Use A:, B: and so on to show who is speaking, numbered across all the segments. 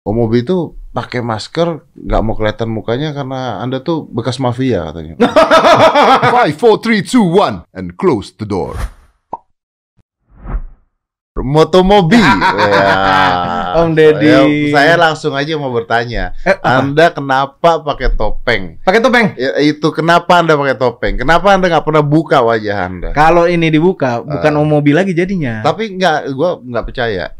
A: Omobi itu pakai masker, nggak mau kelihatan mukanya karena Anda tuh bekas mafia katanya.
B: Five, four, three, two, one, and close the door.
A: Motomobi. ya.
C: Om Deddy.
A: Saya, saya langsung aja mau bertanya.
C: Eh?
A: Anda kenapa pakai topeng?
C: Pakai topeng.
A: Ya, itu kenapa Anda pakai topeng? Kenapa Anda nggak pernah buka wajah Anda?
C: Kalau ini dibuka, bukan
A: Ah.
C: om mobil lagi jadinya.
A: Tapi nggak, gua nggak percaya.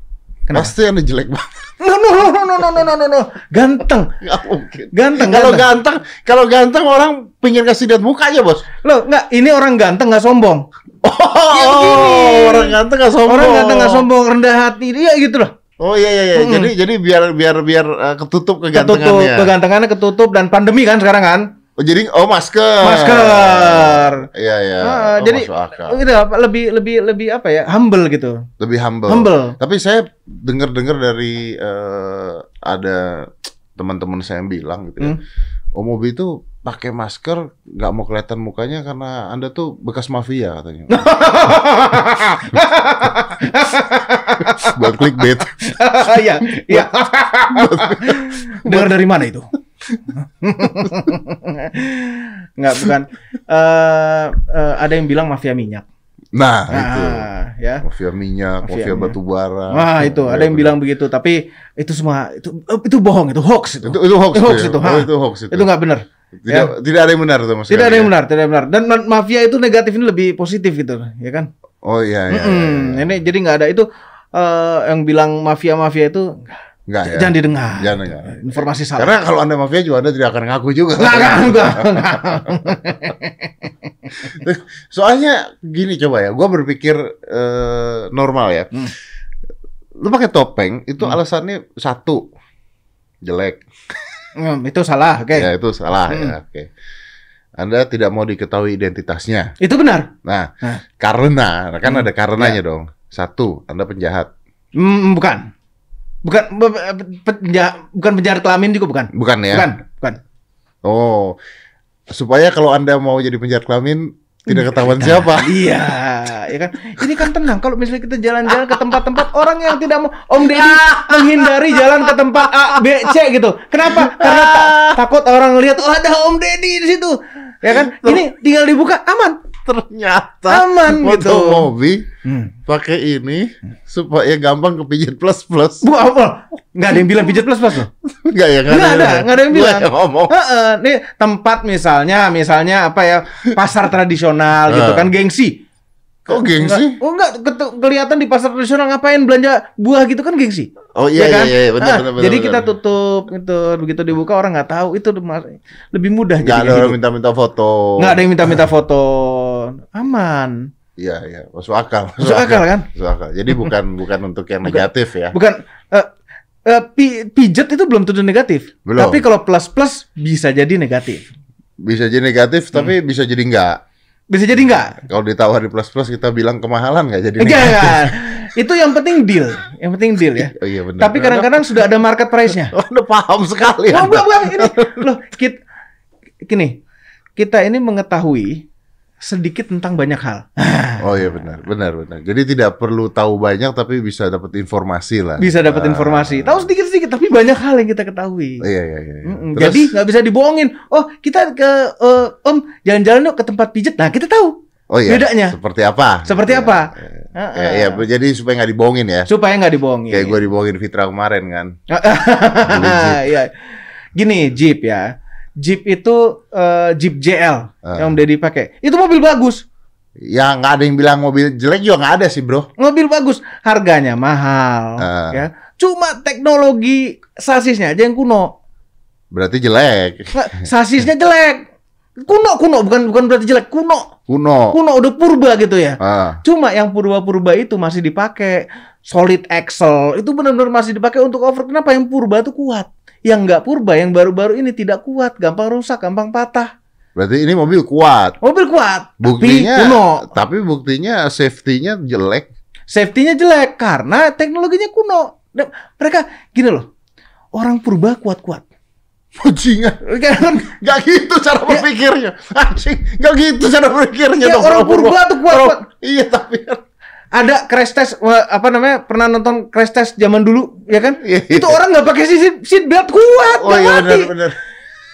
C: Kenapa?
A: Pasti Anda jelek banget.
C: No, no, no, no, no, no, no, no, no. Ganteng,
A: Nggak mungkin.
C: ganteng.
A: Kalau
C: ganteng.
A: kalau ganteng orang pingin kasih lihat mukanya bos.
C: Loh, enggak, ini orang ganteng nggak sombong.
A: Oh,
C: Ya, gini.
A: orang ganteng nggak sombong.
C: Orang ganteng nggak sombong, rendah hati. Dia gitu loh.
A: Oh iya iya iya.
C: Mm-mm.
A: Jadi jadi biar biar biar uh, ketutup
C: Ketutup,
A: kegantengannya.
C: kegantengannya ketutup dan pandemi kan sekarang kan.
A: Oh jadi oh masker.
C: Masker.
A: Iya iya.
C: Ah,
A: Oh,
C: jadi gitu lebih lebih lebih apa ya? Humble gitu.
A: lebih humble.
C: Humble.
A: Tapi saya dengar-dengar dari eh, ada teman-teman saya yang bilang gitu ya.
C: Hmm.
A: Omobi itu pakai masker nggak mau kelihatan mukanya karena anda tuh bekas mafia katanya. Buat clickbait.
C: Iya, iya. Dengar dari mana itu? Enggak, bukan. Eh eh, ada yang bilang mafia minyak.
A: Nah, itu.
C: Nah, ya.
A: Mafia minyak,
C: Mafia
A: mafia, batu bara.
C: Wah, itu ada yang bilang begitu, tapi itu semua itu eh, itu bohong, itu hoax itu.
A: itu itu hoax,
C: Hoax
A: ya?
C: itu,
A: Oh,
C: ha.
A: itu hoax itu.
C: Itu nggak benar.
A: tidak, tidak ada yang benar tuh Mas
C: Tidak ada yang
A: ya?
C: benar, tidak ada yang benar. Dan ma- mafia itu negatif ini lebih positif gitu, ya kan?
A: Oh iya iya.
C: Mm-mm.
A: iya, iya.
C: Ini jadi nggak ada itu eh, yang bilang mafia-mafia itu
A: Enggak ya.
C: jangan didengar.
A: Jangan dengar.
C: Informasi salah.
A: Karena kalau Anda mafia juga Anda tidak akan ngaku juga.
C: Nggak, nggak, nggak, nggak.
A: Soalnya gini coba ya, gua berpikir eh, normal ya.
C: Hmm.
A: Lu pakai topeng itu
C: Hmm.
A: alasannya satu jelek.
C: Hmm, itu salah, oke.
A: Ya itu salah
C: Hmm.
A: ya. Oke. Anda tidak mau diketahui identitasnya.
C: Itu benar.
A: Nah,
C: Nah.
A: karena kan
C: Hmm.
A: ada karenanya dong. Satu, Anda penjahat.
C: Hmm, bukan. Bukan be- be- penja- bukan penjahat kelamin juga bukan.
A: Bukan ya?
C: Bukan, bukan.
A: Oh. Supaya kalau Anda mau jadi penjahat kelamin tidak ketahuan siapa.
C: Iya, ya kan. Ini kan tenang. Kalau misalnya kita jalan-jalan ke tempat-tempat orang yang tidak mau Om Deddy menghindari jalan ke tempat A, B, C gitu. Kenapa? Karena ta- takut orang lihat oh ada Om Deddy di situ. Ya kan? Ini tinggal dibuka aman.
A: Ternyata
C: Aman gitu.
A: mobil
C: Hmm.
A: pakai ini supaya gampang kepijit plus plus.
C: Bu apa? Nggak ada yang bilang pijat plus plus loh.
A: Enggak ya?
C: Nggak ada, nggak ada yang bilang.
A: ngomong.
C: Heeh, nih tempat misalnya, misalnya apa ya pasar tradisional gitu kan gengsi.
A: Kok gengsi?
C: Enggak, oh enggak kelihatan di pasar tradisional ngapain belanja buah gitu kan gengsi.
A: Oh iya
C: Ya kan?
A: iya iya benar
C: Ah,
A: benar benar.
C: Jadi
A: benar.
C: kita tutup itu begitu dibuka orang nggak tahu itu lebih mudah
A: Nggak
C: jadi
A: ada orang minta-minta foto.
C: Nggak ada yang minta-minta foto. Aman.
A: Iya iya, masuk akal.
C: Masuk akal kan?
A: Masuk akal. Jadi bukan bukan untuk yang negatif ya.
C: Bukan eh eh, pi- pijet itu belum tentu negatif.
A: Belum.
C: Tapi kalau plus-plus bisa jadi negatif.
A: Bisa jadi negatif
C: Hmm.
A: tapi bisa jadi enggak.
C: Bisa jadi enggak?
A: Kalau ditawar di plus plus kita bilang kemahalan nggak jadi
C: Enggak,
A: negatif.
C: enggak. Itu yang penting deal. Yang penting deal ya.
A: Oh iya benar.
C: Tapi kadang-kadang sudah ada market price-nya.
A: Oh, udah paham sekali.
C: Oh, enggak, enggak, ini loh, kita, gini, kita ini mengetahui sedikit tentang banyak hal.
A: Oh iya benar, benar benar. Jadi tidak perlu tahu banyak tapi bisa dapat informasi lah.
C: Bisa dapat
A: Ah.
C: informasi. Tahu sedikit-sedikit tapi banyak hal yang kita ketahui.
A: Iya iya iya.
C: Mm-mm.
A: Terus-
C: Jadi nggak bisa dibohongin. Oh, kita ke eh, Om jalan-jalan yuk ke tempat pijet. Nah, kita tahu
A: oh iya.
C: bedanya.
A: Seperti apa?
C: Seperti
A: Iya,
C: apa?
A: iya. Ya, ya,
C: ah.
A: jadi supaya nggak dibohongin ya.
C: supaya nggak dibohongin.
A: Kayak gue dibohongin Fitra kemarin kan.
C: Iya. Gini, Jeep ya. Jeep itu eh, Jeep JL
A: Ah.
C: yang Om Deddy pakai. Itu mobil bagus.
A: Ya nggak ada yang bilang mobil jelek juga nggak ada sih bro.
C: Mobil bagus, harganya mahal,
A: Ah.
C: ya. Cuma teknologi sasisnya aja yang kuno.
A: Berarti jelek.
C: Sasisnya jelek. Kuno, kuno bukan bukan berarti jelek, kuno.
A: Kuno.
C: Kuno udah purba gitu ya.
A: Ah,
C: Cuma yang purba-purba itu masih dipakai. Solid axle itu benar-benar masih dipakai untuk over. Kenapa yang purba itu kuat? Yang nggak purba, yang baru-baru ini tidak kuat, gampang rusak, gampang patah.
A: berarti ini mobil kuat.
C: Mobil kuat,
A: Buktinya,
C: tapi kuno.
A: tapi buktinya safety-nya jelek.
C: Safety-nya jelek karena teknologinya kuno. Dan mereka gini loh, orang purba kuat-kuat.
A: Bajingan.
C: Kan
A: Gak gitu cara berpikirnya. Anjing, gak gitu cara berpikirnya
C: Ya,
A: dong.
C: orang
A: Purba.
C: tuh kuat,
A: Orang-
C: kuat.
A: Iya tapi
C: ada crash test apa namanya pernah nonton crash test zaman dulu ya kan
A: Iya,
C: itu
A: iya.
C: orang nggak pakai seat seat belt kuat
A: Oh
C: nggak
A: iya
C: mati
A: benar benar.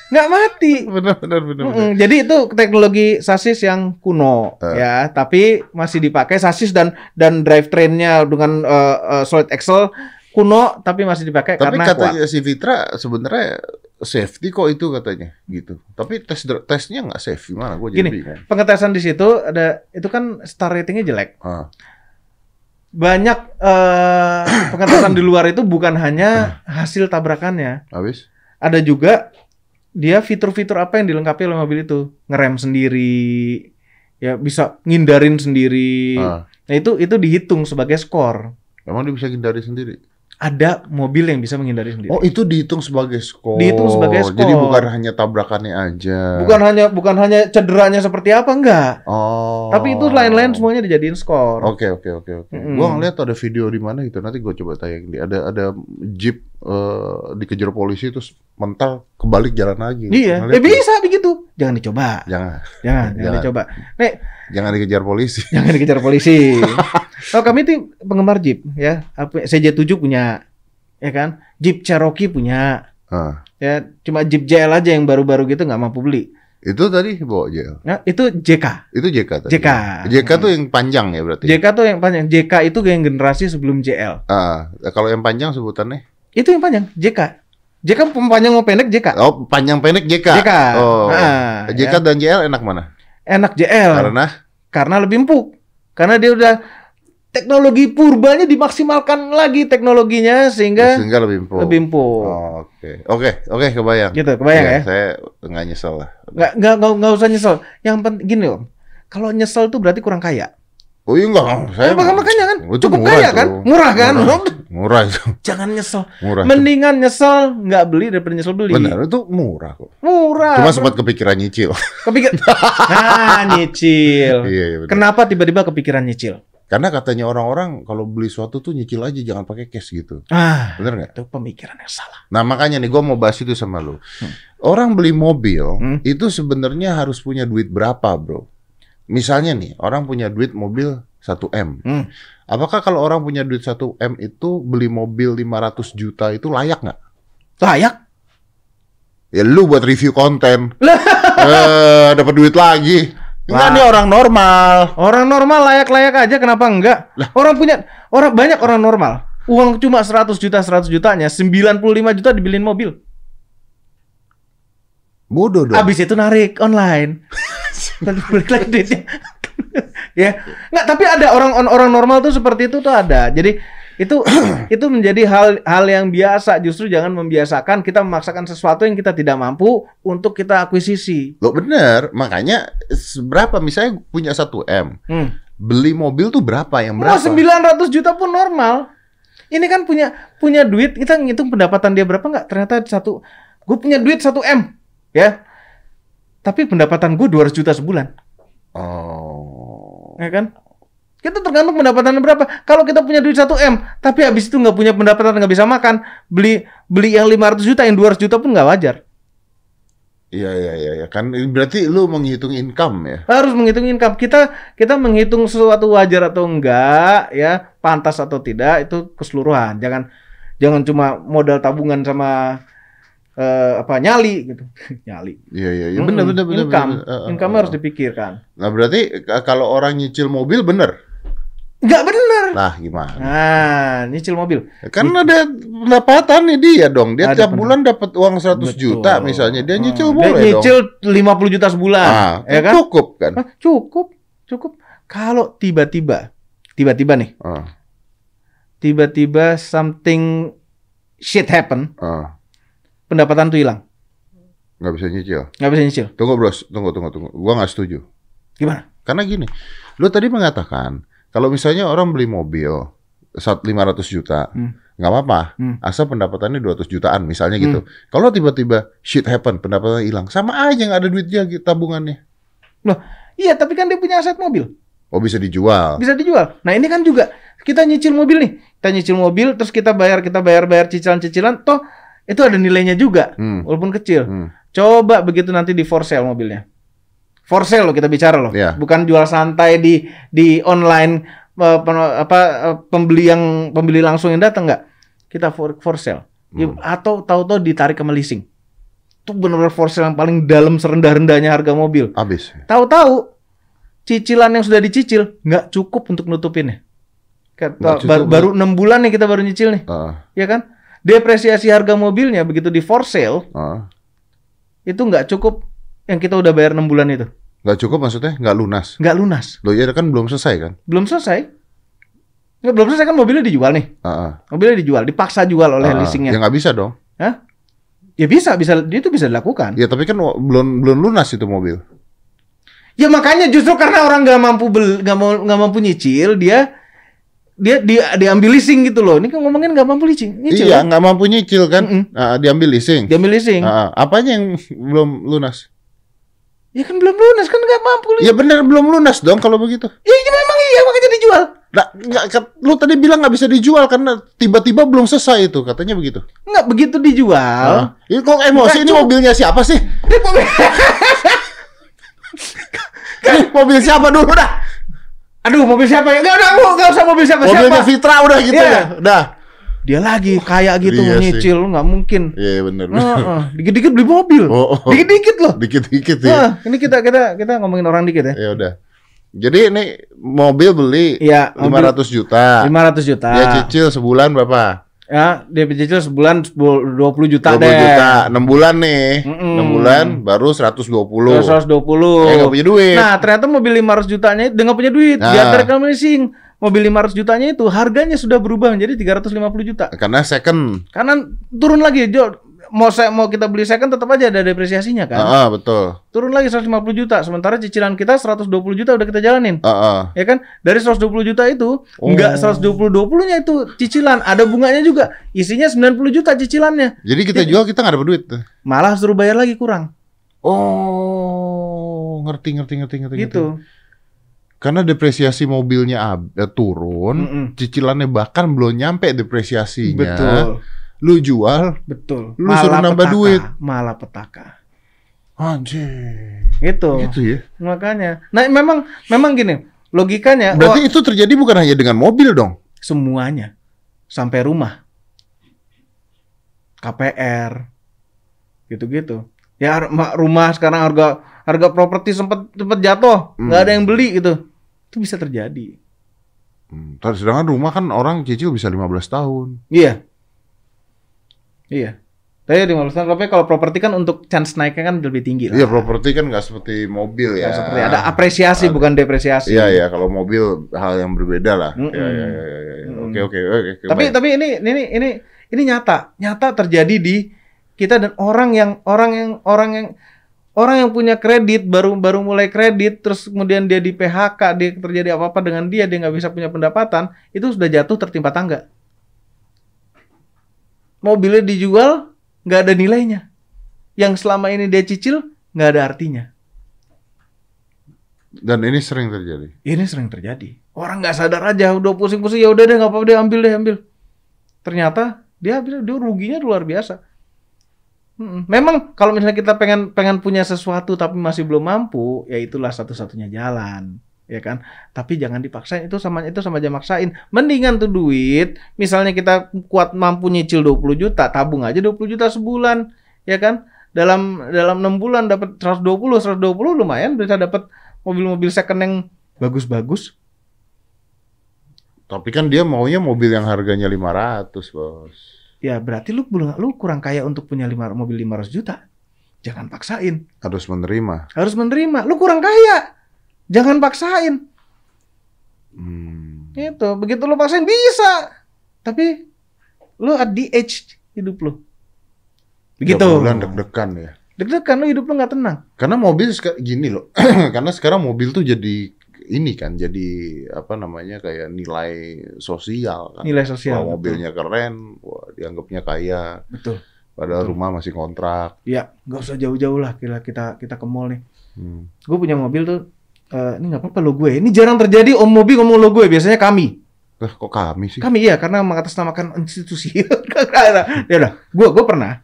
C: nggak mati
A: Benar benar benar. benar.
C: Mm-mm, jadi itu teknologi sasis yang kuno
A: Eh.
C: ya tapi masih dipakai sasis dan dan drivetrainnya dengan eh, eh, solid axle kuno tapi masih dipakai
A: Tapi
C: karena kuat.
A: katanya si Fitra sebenarnya safety kok itu katanya gitu. Tapi tes tesnya nggak safe gimana? Gue jadi
C: Gini. pengetesan di situ ada itu kan star ratingnya jelek
A: Ah.
C: Banyak eh, pengetesan di luar itu bukan hanya hasil tabrakannya
A: Habis?
C: ada juga dia fitur-fitur apa yang dilengkapi oleh mobil itu ngerem sendiri ya bisa ngindarin sendiri
A: Ah.
C: nah itu itu dihitung sebagai skor
A: Emang dia bisa hindari sendiri?
C: Ada mobil yang bisa menghindari sendiri
A: Oh itu dihitung sebagai skor.
C: Dihitung sebagai skor.
A: Jadi bukan hanya tabrakannya aja.
C: bukan hanya bukan hanya cederanya seperti apa enggak
A: Oh.
C: tapi itu lain-lain semuanya dijadiin skor
A: Oke oke oke oke. Gua ngeliat ada video di mana gitu. Nanti gua coba tayang di. Ada ada jeep eh, dikejar polisi terus mental kebalik jalan lagi.
C: iya
A: Ngeliat
C: ya bisa begitu jangan dicoba
A: Jangan
C: jangan jangan
A: Jangan.
C: dicoba nih
A: jangan dikejar polisi.
C: jangan dikejar polisi. oh kami itu penggemar Jeep ya. Apa- CJ7 punya, ya kan? Jeep Cherokee punya,
A: Ah.
C: ya. Cuma Jeep JL aja yang baru-baru gitu nggak mampu beli.
A: Itu tadi bawa JL.
C: Nah, itu JK.
A: Itu JK tadi.
C: JK.
A: JK tuh yang panjang ya berarti.
C: JK tuh yang panjang. JK itu yang generasi sebelum JL.
A: Ah, kalau yang panjang sebutannya?
C: Itu yang panjang, JK. JK panjang mau pendek JK.
A: Oh, panjang pendek JK.
C: JK.
A: Oh.
C: Ah,
A: JK
C: ya.
A: dan JL enak mana?
C: Enak JL
A: Karena
C: karena lebih empuk. Karena dia udah teknologi purbanya dimaksimalkan lagi teknologinya sehingga
A: sehingga lebih empuk.
C: lebih empuk.
A: Oh, Oke, oke, oke, kebayang.
C: Gitu, kebayang
A: Iya,
C: ya?
A: Saya nggak nyesel lah.
C: nggak nggak nggak usah nyesel. Yang penting gini om, kalau nyesel tuh berarti kurang kaya.
A: Oh iya enggak, saya
C: maka- makanya kan
A: Itu
C: cukup
A: murah
C: kaya
A: itu.
C: kan, murah kan.
A: Murah, murah itu,
C: Jangan nyesel.
A: murah. itu.
C: Mendingan nyesel nggak beli daripada nyesel beli.
A: Benar, itu murah kok.
C: Murah.
A: Cuma sempat kepikiran nyicil.
C: kepikir. nah nyicil.
A: iya, iya benar.
C: Kenapa tiba-tiba kepikiran nyicil?
A: Karena katanya orang-orang kalau beli sesuatu tuh nyicil aja, jangan pakai cash gitu.
C: Ah,
A: Bener nggak?
C: itu pemikiran yang salah.
A: Nah makanya nih gue mau bahas itu sama lu. Orang beli mobil
C: Hmm.
A: itu sebenarnya harus punya duit berapa, bro? Misalnya nih, orang punya duit mobil 1 m.
C: Hmm.
A: Apakah kalau orang punya duit 1 m itu beli mobil 500 juta itu layak nggak?
C: Layak?
A: Ya lu buat review konten,
C: Lah,
A: eh dapat duit lagi. Enggak nih orang normal.
C: orang normal layak-layak aja kenapa enggak? Orang punya orang banyak orang normal. Uang cuma 100 juta 100 jutanya 95 juta dibeliin mobil.
A: Bodoh dong.
C: Abis itu narik online. Lalu balik lagi duitnya. ya. Nggak, tapi ada orang orang normal tuh seperti itu tuh ada. Jadi itu itu menjadi hal hal yang biasa. Justru jangan membiasakan kita memaksakan sesuatu yang kita tidak mampu untuk kita akuisisi.
A: Lo bener, makanya berapa misalnya punya 1 m,
C: Hmm.
A: beli mobil tuh berapa yang berapa?
C: 900 juta pun normal. Ini kan punya punya duit, kita ngitung pendapatan dia berapa nggak? Ternyata satu, gue punya duit 1 M, ya. Tapi pendapatan gue 200 juta sebulan.
A: Oh.
C: ya kan? Kita tergantung pendapatannya berapa. Kalau kita punya duit 1 M, tapi habis itu nggak punya pendapatan nggak bisa makan, beli beli yang 500 juta, yang 200 juta pun nggak wajar.
A: Iya iya iya iya. kan berarti lu menghitung income ya.
C: Harus menghitung income. Kita kita menghitung sesuatu wajar atau enggak, ya pantas atau tidak itu keseluruhan. Jangan jangan cuma modal tabungan sama eh, apa nyali gitu, nyali.
A: Iya iya iya benar benar benar.
C: Income,
A: benar. Eh, eh,
C: income
A: eh.
C: harus dipikirkan.
A: Nah, berarti kalau orang nyicil mobil bener.
C: Nggak bener.
A: Nah, gimana?
C: Nah, nyicil mobil.
A: Kan ada pendapatannya dia dong. Dia
C: Ada
A: tiap
C: pendap-
A: bulan dapat uang 100
C: Betul.
A: juta misalnya. Dia nyicil
C: Hmm.
A: boleh
C: Dia nyicil 50 juta sebulan,
A: dong. Ah,
C: ya kan?
A: cukup kan?
C: Hah, cukup, cukup. Kalau tiba-tiba, tiba-tiba nih,
A: Ah,
C: tiba-tiba something shit happen,
A: ah.
C: Pendapatan tuh hilang,
A: nggak bisa nyicil.
C: nggak bisa nyicil.
A: Tunggu bros, tunggu tunggu tunggu. Gua nggak setuju.
C: Gimana?
A: Karena gini, lu tadi mengatakan kalau misalnya orang beli mobil saat 500 juta,
C: Hmm.
A: nggak apa-apa,
C: Hmm.
A: asal pendapatannya 200 jutaan misalnya gitu. Kalau tiba-tiba shit happen, pendapatannya hilang, sama aja nggak ada duitnya gitu, tabungannya.
C: Loh, iya tapi kan dia punya aset mobil,
A: Oh bisa dijual.
C: bisa dijual. Nah ini kan juga kita nyicil mobil nih, kita nyicil mobil, terus kita bayar, kita bayar-bayar cicilan-cicilan, toh itu ada nilainya juga,
A: Hmm.
C: walaupun kecil.
A: Hmm.
C: Coba begitu nanti di for sale mobilnya. For sale loh kita bicara loh.
A: Iya.
C: Bukan jual santai di di online eh, pen- apa eh, pembeli yang pembeli langsung yang datang nggak? Kita for, for sale. Ya,
A: Hmm.
C: atau tahu-tahu ditarik sama leasing. Itu benar-benar for sale yang paling dalam serendah-rendahnya harga mobil.
A: Habis.
C: Tahu-tahu cicilan yang sudah dicicil nggak cukup untuk nutupinnya. Kata,
A: cukup,
C: baru,
A: ya?
C: baru enam bulan nih kita baru nyicil nih,
A: Heeh.
C: ya kan? Depresiasi harga mobilnya begitu di for sale
A: heeh.
C: itu nggak cukup yang kita udah bayar enam bulan itu,
A: Nggak cukup maksudnya? Nggak lunas?
C: nggak lunas,
A: Loh ya kan belum selesai kan?
C: belum selesai. Nggak, belum selesai kan mobilnya dijual nih,
A: Heeh.
C: mobilnya dijual, dipaksa jual oleh
A: Heeh.
C: leasingnya.
A: Ya nggak bisa dong.
C: Hah? Ya bisa, bisa, dia itu bisa dilakukan.
A: Ya tapi kan belum belum lunas itu mobil.
C: Ya makanya justru karena orang nggak mampu bel, nggak mau nggak mampu nyicil, dia dia dia diambil leasing gitu loh. Ini kan ngomongin nggak mampu leasing, nyicil.
A: iya,
C: kan?
A: nggak mampu nyicil kan?
C: Mm-mm.
A: Ah, diambil leasing.
C: Diambil leasing.
A: Ah, ah. apanya yang belum lunas?
C: Ya kan belum lunas kan nggak mampu leasing.
A: Ya benar belum lunas dong kalau begitu.
C: Ya, ya memang iya makanya dijual.
A: Nah, nggak, kat- lu tadi bilang nggak bisa dijual karena tiba-tiba belum selesai itu, katanya begitu.
C: Nggak begitu dijual.
A: Ah. Ini kok emosi ini mobilnya siapa sih?
C: Ini mobil-
A: Ini mobil siapa dulu dah?
C: Aduh mobil siapa ya? Nggak udah Bu, nggak usah mobil siapa
A: Mobilnya
C: siapa.
A: Fitra udah gitu
C: Iya.
A: ya. Udah.
C: Dia lagi kayak gitu
A: Iya
C: nyicil nggak mungkin.
A: Iya benar.
C: Heeh, Dikit-dikit beli mobil.
A: Oh, oh.
C: Dikit-dikit loh.
A: Dikit-dikit ya.
C: Nah, ini kita kita kita ngomongin orang dikit ya.
A: Ya udah. Jadi ini mobil beli
C: Iya,
A: 500 juta.
C: 500 juta.
A: Dia cicil sebulan berapa?
C: Ya, dia cicil sebulan 10 20 juta
A: 20
C: deh.
A: juta. 6 bulan nih.
C: Mm-mm.
A: 6 bulan baru 120.
C: 120.
A: Eh nggak punya duit.
C: Nah, ternyata mobil 500 jutanya dia nggak punya duit.
A: Nah.
C: Dia tarik leasing. Mobil 500 jutanya itu harganya sudah berubah menjadi 350 juta.
A: Karena second.
C: Karena turun lagi, Jo. Mau saya mau kita beli second tetap aja ada depresiasinya kan.
A: Ah, ah, betul.
C: Turun lagi 150 juta. Sementara cicilan kita 120 juta udah kita jalanin.
A: Ah, ah.
C: Ya kan? Dari 120 juta itu
A: Oh.
C: enggak 120 20-nya itu cicilan, ada bunganya juga. Isinya 90 juta cicilannya.
A: Jadi kita jual kita nggak dapat duit.
C: Malah suruh bayar lagi kurang.
A: Oh, ngerti ngerti ngerti ngerti. ngerti.
C: Gitu.
A: Karena depresiasi mobilnya eh, turun,
C: Mm-mm.
A: cicilannya bahkan belum nyampe depresiasinya.
C: Betul.
A: Lu jual,
C: Betul.
A: Lu suruh nambah duit.
C: Malah petaka.
A: anjir.
C: Gitu.
A: Gitu ya.
C: Makanya. Nah, memang memang gini, logikanya
A: Berarti
C: wah,
A: itu terjadi bukan hanya dengan mobil dong.
C: semuanya sampai rumah. KPR. Gitu-gitu. Ya ma- rumah sekarang harga harga properti sempat sempat jatuh, nggak
A: Hmm.
C: ada yang beli gitu. Itu bisa terjadi.
A: Hmm, sedangkan rumah kan orang cicil bisa 15 tahun.
C: Iya. Iya. Tapi di tahun, tapi kalau properti kan untuk chance naiknya kan lebih tinggi lah.
A: Iya, properti kan nggak seperti mobil ya.
C: Ya, seperti ada apresiasi bukan depresiasi.
A: Iya, iya, kalau mobil hal yang berbeda lah.
C: Mm-mm.
A: Oke, oke, oke. oke,
C: Tapi
A: baik.
C: tapi ini ini ini ini nyata, nyata terjadi di kita dan orang yang orang yang orang yang orang yang punya kredit baru baru mulai kredit terus kemudian dia di PHK dia terjadi apa apa dengan dia dia nggak bisa punya pendapatan itu sudah jatuh tertimpa tangga mobilnya dijual nggak ada nilainya. Yang selama ini dia cicil nggak ada artinya.
A: Dan ini sering terjadi.
C: ini sering terjadi. Orang nggak sadar aja udah pusing-pusing ya udah deh nggak apa-apa deh ambil deh ambil. Ternyata dia dia ruginya luar biasa. Memang kalau misalnya kita pengen pengen punya sesuatu tapi masih belum mampu ya itulah satu-satunya jalan ya kan? Tapi jangan dipaksain itu sama itu sama aja maksain. Mendingan tuh duit misalnya kita kuat mampu nyicil 20 juta tabung aja 20 juta sebulan ya kan? Dalam dalam enam bulan dapat 120 120 lumayan bisa dapat mobil-mobil second yang bagus-bagus.
A: Tapi kan dia maunya mobil yang harganya 500, Bos.
C: ya berarti lu belum lu kurang kaya untuk punya lima, mobil 500 juta. Jangan paksain.
A: Harus menerima.
C: harus menerima. Lu kurang kaya jangan paksain
A: Hmm.
C: itu begitu lu paksain bisa tapi lu at the age hidup lu begitu
A: bulan deg-degan ya.
C: deg-degan lu hidup lu nggak tenang
A: Karena mobil gini loh. Karena sekarang mobil tuh jadi ini kan jadi apa namanya kayak nilai sosial kan.
C: nilai sosial betul.
A: mobilnya keren, wah dianggapnya kaya.
C: betul
A: Padahal
C: Betul.
A: rumah masih kontrak.
C: ya nggak usah jauh-jauh lah kita kita kita ke mall nih
A: Hmm.
C: gue punya mobil tuh eh, ini nggak apa-apa lo gue. Ini jarang terjadi om mobil ngomong lo gue biasanya kami.
A: Eh, kok kami sih?
C: kami iya karena mengatasnamakan institusi. Ya udah gue gue pernah.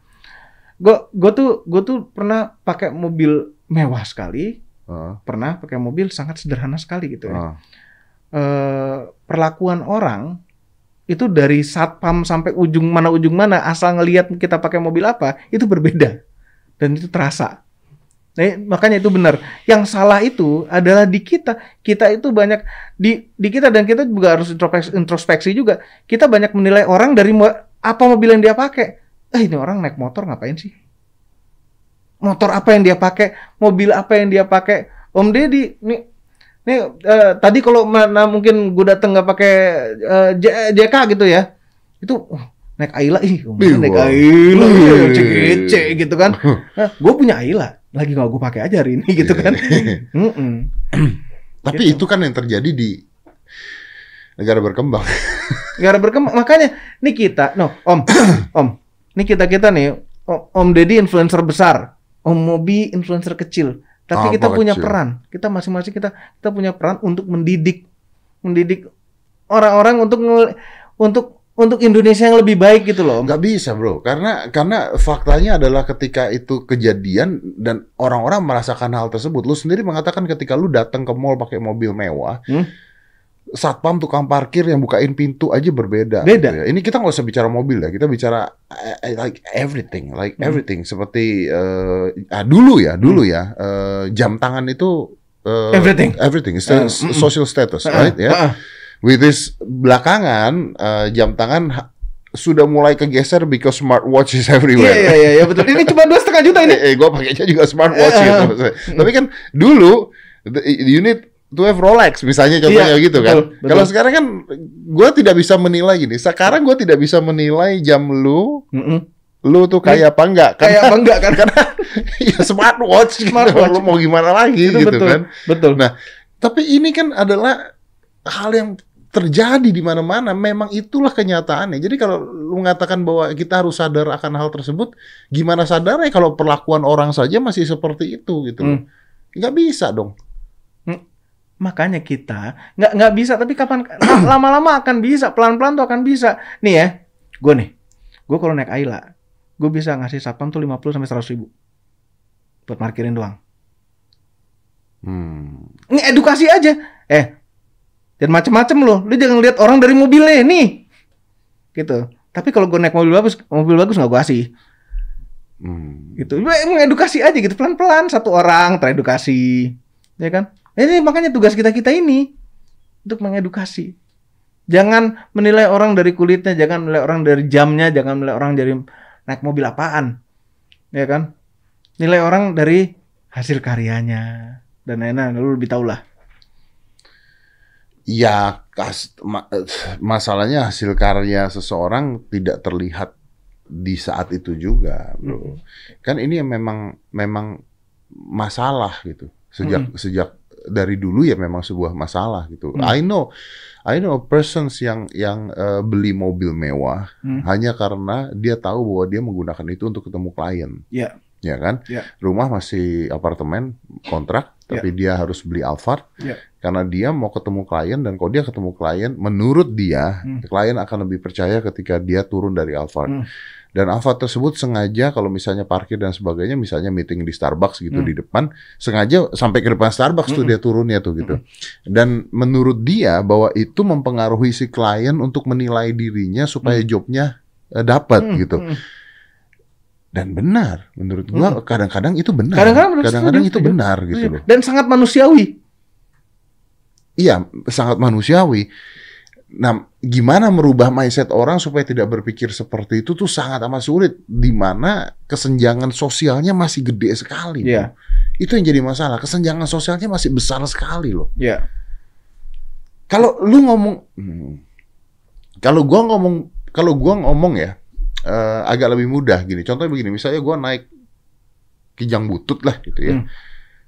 C: Gue gue tuh gue tuh pernah pakai mobil mewah sekali.
A: Heeh,
C: pernah pakai mobil sangat sederhana sekali gitu ya.
A: Heeh.
C: eh, perlakuan orang itu dari satpam sampai ujung mana ujung mana asal ngelihat kita pakai mobil apa itu berbeda. Dan itu terasa. Nah, makanya itu benar. Yang salah itu adalah di kita. Kita itu banyak di di kita dan kita juga harus introspeksi, introspeksi juga. Kita banyak menilai orang dari mo- apa mobil yang dia pakai. Eh ini orang naik motor ngapain sih? Motor apa yang dia pakai? Mobil apa yang dia pakai? Om Deddy, nih nih eh, tadi kalau mana mungkin gue dateng nggak pakai eh, J- JK gitu ya, itu wah, naik Ayla ih, naik. Ayla,
A: Wih.
C: cece gitu kan. gue punya Ayla, lagi nggak gue pakai aja hari ini gitu kan. Mm-mm.
A: Tapi
C: Gitu.
A: itu kan yang terjadi di negara berkembang.
C: Gara berkembang makanya nih kita, no Om, Om, nih kita kita nih, Om Deddy influencer besar, Om Mobi influencer kecil. Tapi
A: Apa
C: kita punya
A: kecil?
C: peran, kita masing-masing kita kita punya peran untuk mendidik, mendidik orang-orang untuk untuk untuk Indonesia yang lebih baik gitu loh.
A: Nggak bisa bro, karena karena faktanya adalah ketika itu kejadian dan orang-orang merasakan hal tersebut, lu sendiri mengatakan ketika lu datang ke mall pakai mobil mewah,
C: Hmm.
A: satpam tukang parkir yang bukain pintu aja berbeda.
C: Beda.
A: gitu ya. Ini kita nggak usah bicara mobil ya, kita bicara eh, eh, like everything, like
C: Hmm.
A: everything. Seperti eh, ah, dulu ya, dulu ya, eh, jam tangan itu eh,
C: Everything.
A: everything,
C: mm-mm.
A: social status,
C: Ah,
A: right? Ya.
C: ah,
A: With this belakangan eh, jam tangan sudah mulai kegeser because smartwatch is
C: Iya
A: everywhere.
C: iya iya iya, betul. Ini cuma dua setengah juta ini.
A: Eh, eh, gue pakainya juga smartwatch
C: Eh,
A: gitu. maksudnya. Tapi kan dulu the- you need to have Rolex misalnya contohnya
C: Iya,
A: gitu kan.
C: betul.
A: Kalau sekarang kan gue tidak bisa menilai gini. Sekarang gue tidak bisa menilai jam lu
C: Mm-mm.
A: lu tuh kayak apa enggak kan?
C: Kayak apa enggak kan?
A: ya smartwatch, gitu.
C: Smartwatch.
A: Lu mau gimana lagi
C: Itu
A: gitu
C: betul.
A: kan.
C: Betul.
A: Nah, Tapi ini kan adalah hal yang terjadi di mana-mana. Memang itulah kenyataannya. Jadi kalau lu mengatakan bahwa kita harus sadar akan hal tersebut, gimana sadarnya kalau perlakuan orang saja masih seperti itu gitu loh.
C: Hmm.
A: Nggak bisa dong.
C: Makanya kita nggak nggak bisa, tapi kapan lama-lama akan bisa, pelan-pelan tuh akan bisa. Nih ya, gue nih, gue kalau naik Ayla, gue bisa ngasih satpam tuh 50 sampai 100 ribu buat parkirin doang.
A: Hmm.
C: Ini edukasi aja. Eh, jangan macem-macem loh. Lu jangan lihat orang dari mobilnya nih. Gitu. Tapi kalau gue naik mobil bagus, mobil bagus nggak gue kasih.
A: Hmm.
C: Gitu. Mengedukasi aja gitu pelan-pelan satu orang teredukasi, ya kan? Ini makanya tugas kita kita ini untuk mengedukasi. Jangan menilai orang dari kulitnya, jangan menilai orang dari jamnya, jangan menilai orang dari naik mobil apaan, ya kan? Nilai orang dari hasil karyanya dan lain-lain. Lu lebih tahu lah.
A: Ya, kas- ma- masalahnya hasil karya seseorang tidak terlihat di saat itu juga, bro. Kan ini yang memang memang masalah gitu. Sejak sejak dari dulu ya memang sebuah masalah gitu.
C: Hmm.
A: I know, I know persons yang yang eh, beli mobil mewah
C: Hmm.
A: hanya karena dia tahu bahwa dia menggunakan itu untuk ketemu klien.
C: Iya.
A: Ya kan?
C: Iya.
A: Rumah masih apartemen kontrak, tapi dia harus beli Alphard
C: Iya.
A: karena dia mau ketemu klien dan kalau dia ketemu klien, menurut dia
C: Hmm.
A: klien akan lebih percaya ketika dia turun dari Alphard.
C: Hmm.
A: Dan Alphard tersebut sengaja kalau misalnya parkir dan sebagainya, misalnya meeting di Starbucks gitu
C: Hmm.
A: di depan, sengaja sampai ke depan Starbucks tuh
C: Hmm.
A: dia turunnya tuh gitu. Dan menurut dia bahwa itu mempengaruhi si klien untuk menilai dirinya supaya jobnya eh, dapat
C: Hmm,
A: gitu.
C: hmm.
A: Dan benar, menurut gua kadang-kadang itu benar.
C: Kadang-kadang
A: Kadang-kadang itu
C: setuju.
A: benar gitu loh.
C: Dan sangat manusiawi.
A: Iya, sangat manusiawi. Nah, gimana merubah mindset orang supaya tidak berpikir seperti itu tuh sangat amat sulit. Di mana kesenjangan sosialnya masih gede sekali. bro.
C: Iya.
A: Itu yang jadi masalah. Kesenjangan sosialnya masih besar sekali loh.
C: Iya.
A: Kalau lu ngomong, hmm, kalau gua ngomong, kalau gua ngomong ya, eh, agak lebih mudah gini. Contohnya begini, misalnya gua naik Kijang Butut lah gitu ya.
C: Hmm.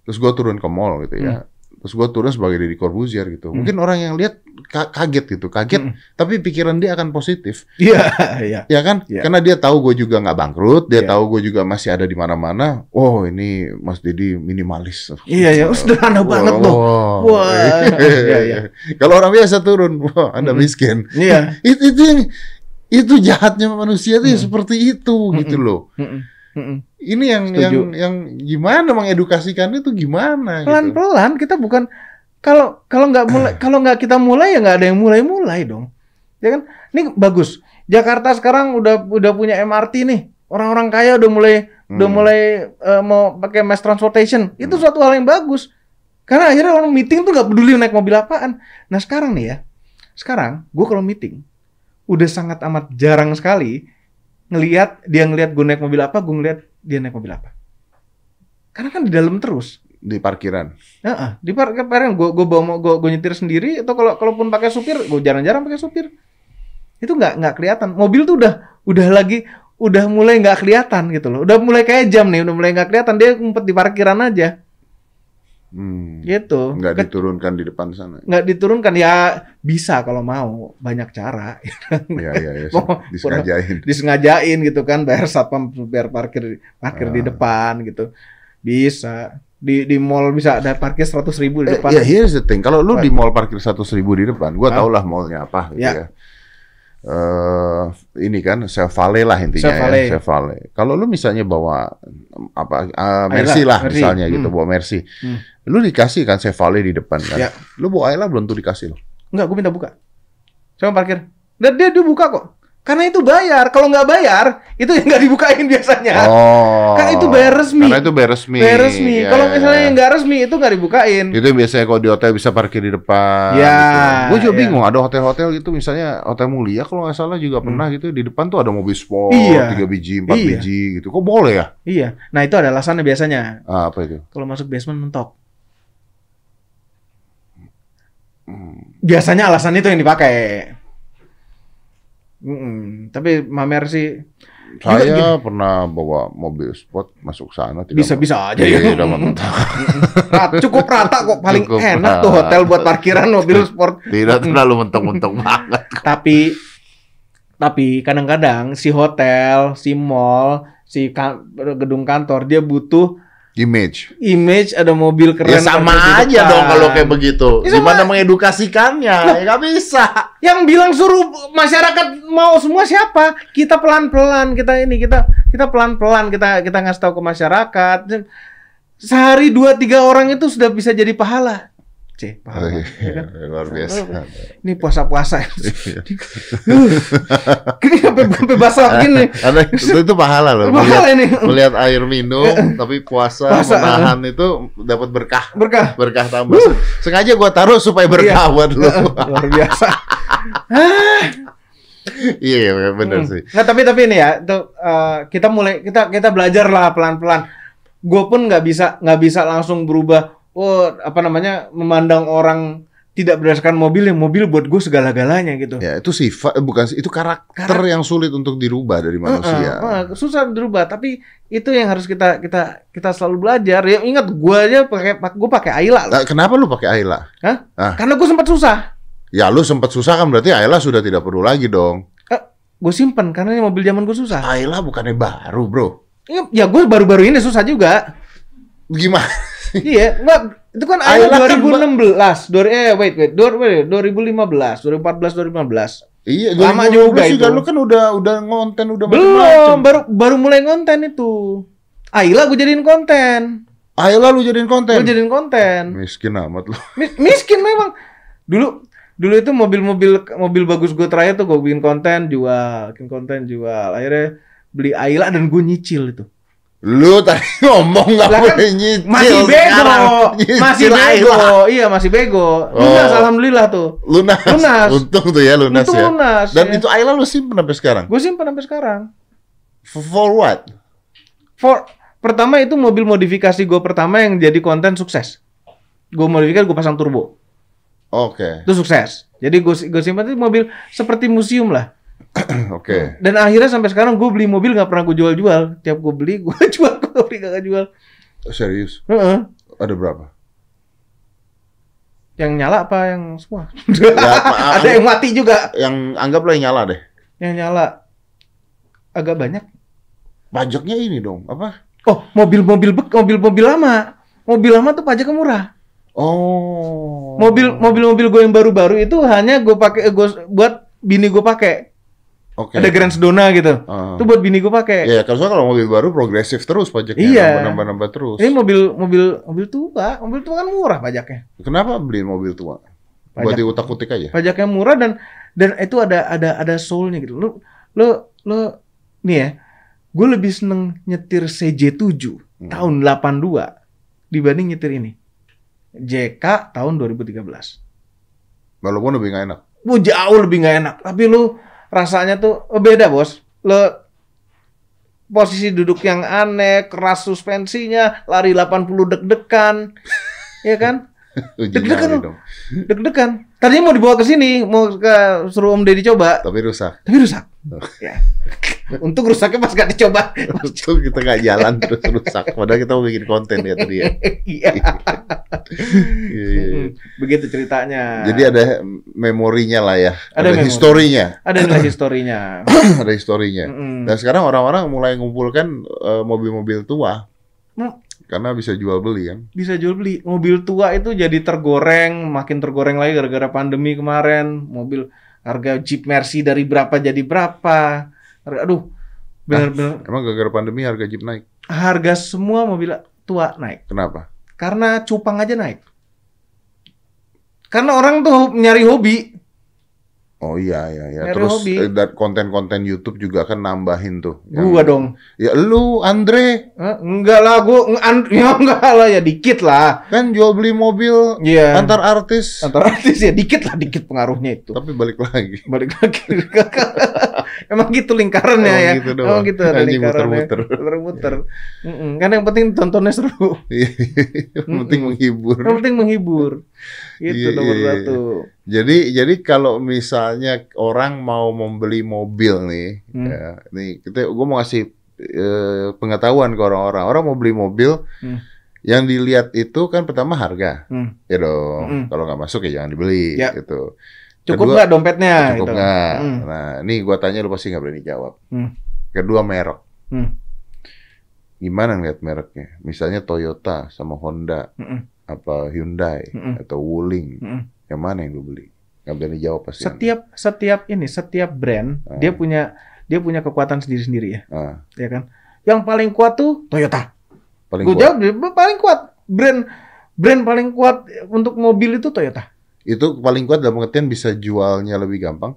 A: Terus gua turun ke mall gitu ya. Terus gua turun sebagai Deddy Corbuzier gitu. Mungkin orang yang lihat ka- kaget gitu, kaget.
C: Hmm.
A: Tapi pikiran dia akan positif,
C: Iya, iya.
A: ya kan?
C: Iya.
A: Karena dia tahu gue juga nggak bangkrut, dia
C: Iya.
A: tahu gue juga masih ada di mana-mana. Oh ini Mas Deddy minimalis.
C: Iya, iya. Oh, sederhana banget loh.
A: Wah.
C: Wah, iya, iya.
A: Kalau orang biasa turun, wah Anda
C: Mm-mm.
A: miskin.
C: Iya.
A: Itu itu yang itu jahatnya manusia tuh ya
C: Mm.
A: seperti itu gitu loh.
C: Mm-mm. Mm-mm.
A: Ini yang
C: Setuju.
A: yang yang gimana mengedukasikannya tuh gimana gitu.
C: Pelan-pelan kita bukan kalau kalau nggak mulai kalau nggak kita mulai ya nggak ada yang mulai-mulai dong. Ya kan? Ini bagus. Jakarta sekarang udah udah punya MRT nih. Orang-orang kaya udah mulai udah
A: Hmm.
C: mulai eh, mau pakai mass transportation. Itu suatu hal yang bagus. Karena akhirnya orang meeting tuh nggak peduli naik mobil apaan. Nah sekarang nih ya, sekarang gue kalau meeting udah sangat amat jarang sekali ngelihat dia ngelihat gue naik mobil apa, gue ngelihat dia naik mobil apa. Karena kan di dalam terus.
A: Di parkiran.
C: Heeh, di parkir parkiran gue gue bawa gue gue nyetir sendiri atau kalau kalaupun pakai supir gue jarang-jarang pakai supir itu nggak nggak kelihatan mobil tuh udah udah lagi udah mulai nggak kelihatan gitu loh udah mulai kayak jam nih udah mulai nggak kelihatan dia ngumpet di parkiran aja
A: Hmm.
C: gitu
A: Nggak diturunkan di depan sana.
C: nggak diturunkan ya bisa kalau mau banyak cara
A: Iya, iya, iya.
C: Mau-
A: Disengajain.
C: disengajain gitu kan bayar satpam biar parkir parkir di
A: Ah.
C: depan gitu bisa di di mall bisa ada parkir seratus ribu di
A: Eh,
C: depan
A: ya here's the thing. Kalau lu di mall parkir seratus ribu di depan, gua
C: Hah?
A: tau lah mallnya apa gitu
C: Ya.
A: ya. Eh, ini kan Self Valley lah intinya
C: Self Valley.
A: ya, Self Valley. Kalau lu misalnya bawa em, apa
C: Ayla,
A: Mercy lah
C: Mercy.
A: misalnya gitu,
C: Hmm.
A: bawa Mercy.
C: Hmm.
A: Lu dikasih kan Self Valley di depan kan.
C: Ya.
A: Lu bawa Ayla belum tuh dikasih lo.
C: Enggak, gue minta buka. Sama parkir. Dan dia dia buka kok. Karena itu bayar. Kalau nggak bayar, itu yang nggak dibukain biasanya.
A: Oh.
C: Kan itu bayar resmi.
A: Karena itu bayar resmi.
C: Bayar resmi.
A: Ya,
C: Kalau
A: ya,
C: misalnya
A: ya.
C: yang nggak resmi itu nggak dibukain.
A: Itu biasanya kalau di hotel bisa parkir di depan.
C: Ya,
A: Gue juga
C: ya.
A: bingung. Ada hotel-hotel gitu, misalnya hotel mulia kalau nggak salah juga pernah gitu di depan tuh ada mobil sport,
C: Hmm. Iya.
A: tiga biji, empat
C: Iya.
A: biji gitu. Kok boleh ya?
C: Iya. Nah itu ada alasannya biasanya.
A: Ah, apa itu?
C: Kalau masuk basement mentok.
A: Hmm.
C: Biasanya alasan itu yang dipakai. Mm-mm. Tapi mamer sih
A: Saya pernah bawa mobil sport masuk sana. tidak
C: bisa bisa aja
A: Iya,
C: ya.
A: udah mentok.
C: Rat- cukup rata kok paling
A: Cukup
C: enak tuh
A: rata.
C: hotel buat parkiran mobil sport.
A: Tidak terlalu mentok-mentok banget.
C: tapi tapi kadang-kadang si hotel, si mall, si kan- gedung kantor dia butuh
A: Image.
C: image ada mobil keren
A: Ya sama aja
C: depan.
A: dong kalau kayak begitu.
C: Ya sama.
A: Gimana mengedukasikannya? Ya nggak bisa.
C: Yang bilang suruh masyarakat mau semua siapa? Kita pelan-pelan kita ini kita kita pelan-pelan kita kita ngasih tahu ke masyarakat. Sehari dua tiga orang itu sudah bisa jadi pahala. C,
A: Oh,
C: pahala.
A: iya,
C: ya kan?
A: luar biasa.
C: Ini puasa-puasa.
A: Iya.
C: Ini sampai sampai basah gini.
A: Itu, itu pahala loh.
C: Pahala
A: Melihat,
C: ini.
A: melihat air minum, tapi puasa,
C: Puasa,
A: menahan itu dapat berkah.
C: Berkah.
A: Berkah tambah. Sengaja gua taruh supaya berkah
C: Iya.
A: buat lu.
C: Luar biasa.
A: Iya, iya, bener
C: Hmm.
A: sih.
C: Nggak, tapi tapi ini ya, itu eh, kita mulai kita kita belajar lah pelan-pelan. Gue pun nggak bisa nggak bisa langsung berubah. Oh, apa namanya memandang orang tidak berdasarkan mobil yang mobil buat gue segala-galanya gitu.
A: Ya, itu sifat eh, bukan itu karakter
C: Karak-
A: yang sulit untuk dirubah dari manusia.
C: Heeh, heeh, susah dirubah, tapi itu yang harus kita kita kita selalu belajar. Ya ingat gue aja pakai gue pakai Ayla.
A: Nah, kenapa lu pakai Ayla?
C: Hah?
A: Ah.
C: Karena gue sempat susah.
A: Ya lu sempat susah kan berarti Ayla sudah tidak perlu lagi dong.
C: Gue simpen karena ini mobil zaman gue susah.
A: Ayla bukannya baru, Bro.
C: Ya, ya gue baru-baru ini susah juga.
A: Gimana?
C: iya, enggak itu kan
A: Ayla
C: Ayla
A: kan
C: 2016. Dua, eh wait wait, dua, wait, 2015, 2014, 2015.
A: Iya,
C: Lama
A: 2015
C: juga itu.
A: Lu kan udah udah ngonten udah
C: Belum, baru baru mulai konten itu. Ayla gue jadiin konten.
A: Ayla lu jadiin konten.
C: Gue jadiin konten.
A: Miskin amat lu.
C: Mi- miskin memang. Dulu dulu itu mobil-mobil mobil bagus gue terakhir tuh gue bikin konten jual, bikin konten jual. Akhirnya beli Ayla dan gue nyicil itu.
A: Lu tadi ngomong nggak
C: Lah kan
A: boleh nyicil.
C: Masih bego,
A: sekarang
C: masih bego.
A: Ayla.
C: Iya, masih bego.
A: Oh.
C: Lunas alhamdulillah tuh.
A: Lunas.
C: Lunas.
A: Untung tuh ya lunas
C: itu
A: ya.
C: lunas.
A: Dan
C: ya.
A: itu Ayla lu simpen sampai sekarang.
C: gue simpan sampai sekarang.
A: For, for what?
C: For pertama itu mobil modifikasi gue pertama yang jadi konten sukses. Gue modifikasi gue pasang turbo.
A: Oke.
C: Itu sukses. Jadi gue gue simpan itu mobil seperti museum lah.
A: Oke.
C: Dan akhirnya sampai sekarang gue beli mobil nggak pernah gue jual-jual. Tiap gue beli gue jual, gue beli gak jual.
A: Serius.
C: Heeh.
A: Ada berapa?
C: Yang nyala apa yang semua?
A: maaf.
C: Ada yang mati juga.
A: Yang anggaplah yang nyala deh.
C: Yang nyala agak banyak.
A: Pajaknya ini dong. Apa?
C: Oh, mobil-mobil bek, mobil-mobil lama. Mobil lama tuh pajaknya murah.
A: Oh.
C: Mobil mobil-mobil gue yang baru-baru itu hanya gue pakai gue buat bini gue pakai.
A: Oke.
C: Ada Grand Sedona gitu.
A: Ah.
C: Itu buat bini gue pakai.
A: Ya, kalau soalnya kalau mobil baru progresif terus pajaknya,
C: Iya.
A: nambah-nambah terus.
C: Ini mobil mobil mobil tua, mobil tua kan murah pajaknya.
A: Kenapa beli mobil tua? Buat
C: Pajak.
A: diutak-utik aja.
C: Pajaknya murah dan dan itu ada ada ada soulnya gitu. Lu lu lu nih ya, gue lebih seneng nyetir CJ7
A: Hmm.
C: tahun 82 dibanding nyetir ini. JK tahun 2013.
A: Walaupun lebih nggak enak.
C: Wah jauh lebih nggak enak. Tapi lu rasanya tuh oh, beda bos. Lu posisi duduk yang aneh, keras suspensinya, lari 80 deg-degan, ya kan? Deg-degan. Deg-degan. Tadinya mau dibawa ke sini, mau ke suruh Om Deddy coba,
A: Tapi rusak.
C: tapi rusak. Ya. Untung rusaknya pas gak dicoba.
A: Untung kita nggak jalan terus rusak. Padahal kita mau bikin konten ya tadi ya.
C: Iya.
A: Iya, iya, iya.
C: Begitu ceritanya.
A: Jadi ada memorinya lah ya.
C: Ada
A: Ada,
C: memori.
A: historinya.
C: ada nilai historinya.
A: ada historinya. Dan sekarang orang-orang mulai ngumpulkan eh, mobil-mobil tua. Karena bisa jual beli kan.
C: bisa jual beli. Mobil tua itu jadi tergoreng, makin tergoreng lagi gara-gara pandemi kemarin. Mobil harga Jeep Mercy dari berapa jadi berapa. Harga- Aduh, benar-benar
A: Emang gara-gara pandemi harga Jeep naik.
C: harga semua mobil tua naik.
A: Kenapa?
C: Karena cupang aja naik. Karena orang tuh nyari hobi.
A: Oh iya iya iya.
C: Nyari
A: Terus
C: hobi.
A: eh, dan konten-konten YouTube juga kan nambahin tuh. Yang-
C: Gua dong.
A: Ya lu Andre
C: Hah? enggak lah, gua ya enggak lah ya dikit lah.
A: kan jual beli mobil
C: Iya.
A: antar artis.
C: Antar artis ya dikit lah, dikit pengaruhnya itu.
A: Tapi balik lagi.
C: balik lagi emang gitu lingkarannya
A: Emang
C: ya
A: gitu doang.
C: emang gitu ada
A: Anjing
C: lingkarannya
A: muter-muter.
C: muter-muter Mm-mm. kan yang penting tontonnya seru
A: Iya, Yang penting menghibur.
C: yang penting menghibur itu
A: Iya,
C: nomor
A: iya.
C: satu
A: Jadi jadi kalau misalnya orang mau membeli mobil nih,
C: Hmm.
A: ya, nih kita gue mau ngasih eh, pengetahuan ke orang-orang. Orang mau beli mobil,
C: Hmm.
A: yang dilihat itu kan pertama harga,
C: Hmm.
A: ya dong.
C: Hmm.
A: Kalau nggak masuk ya jangan dibeli,
C: Ya.
A: gitu.
C: Cukup nggak dompetnya
A: Cukup
C: gitu.
A: nggak?
C: Hmm.
A: Nah, ini gua tanya lu pasti nggak berani jawab.
C: Hmm.
A: Kedua merek,
C: Hmm.
A: gimana ngeliat mereknya? Misalnya Toyota sama Honda,
C: Mm-mm.
A: apa Hyundai
C: Mm-mm.
A: atau Wuling,
C: Mm-mm.
A: yang mana yang lu beli? Nggak berani jawab pasti. Anda.
C: setiap setiap ini setiap brand
A: Ah.
C: dia punya dia punya kekuatan sendiri-sendiri ya
A: Ah,
C: ya kan yang paling kuat tuh Toyota
A: paling
C: gue
A: kuat.
C: jawab paling kuat brand brand paling kuat untuk mobil itu Toyota
A: Itu paling kuat dalam pengertian bisa jualnya lebih gampang.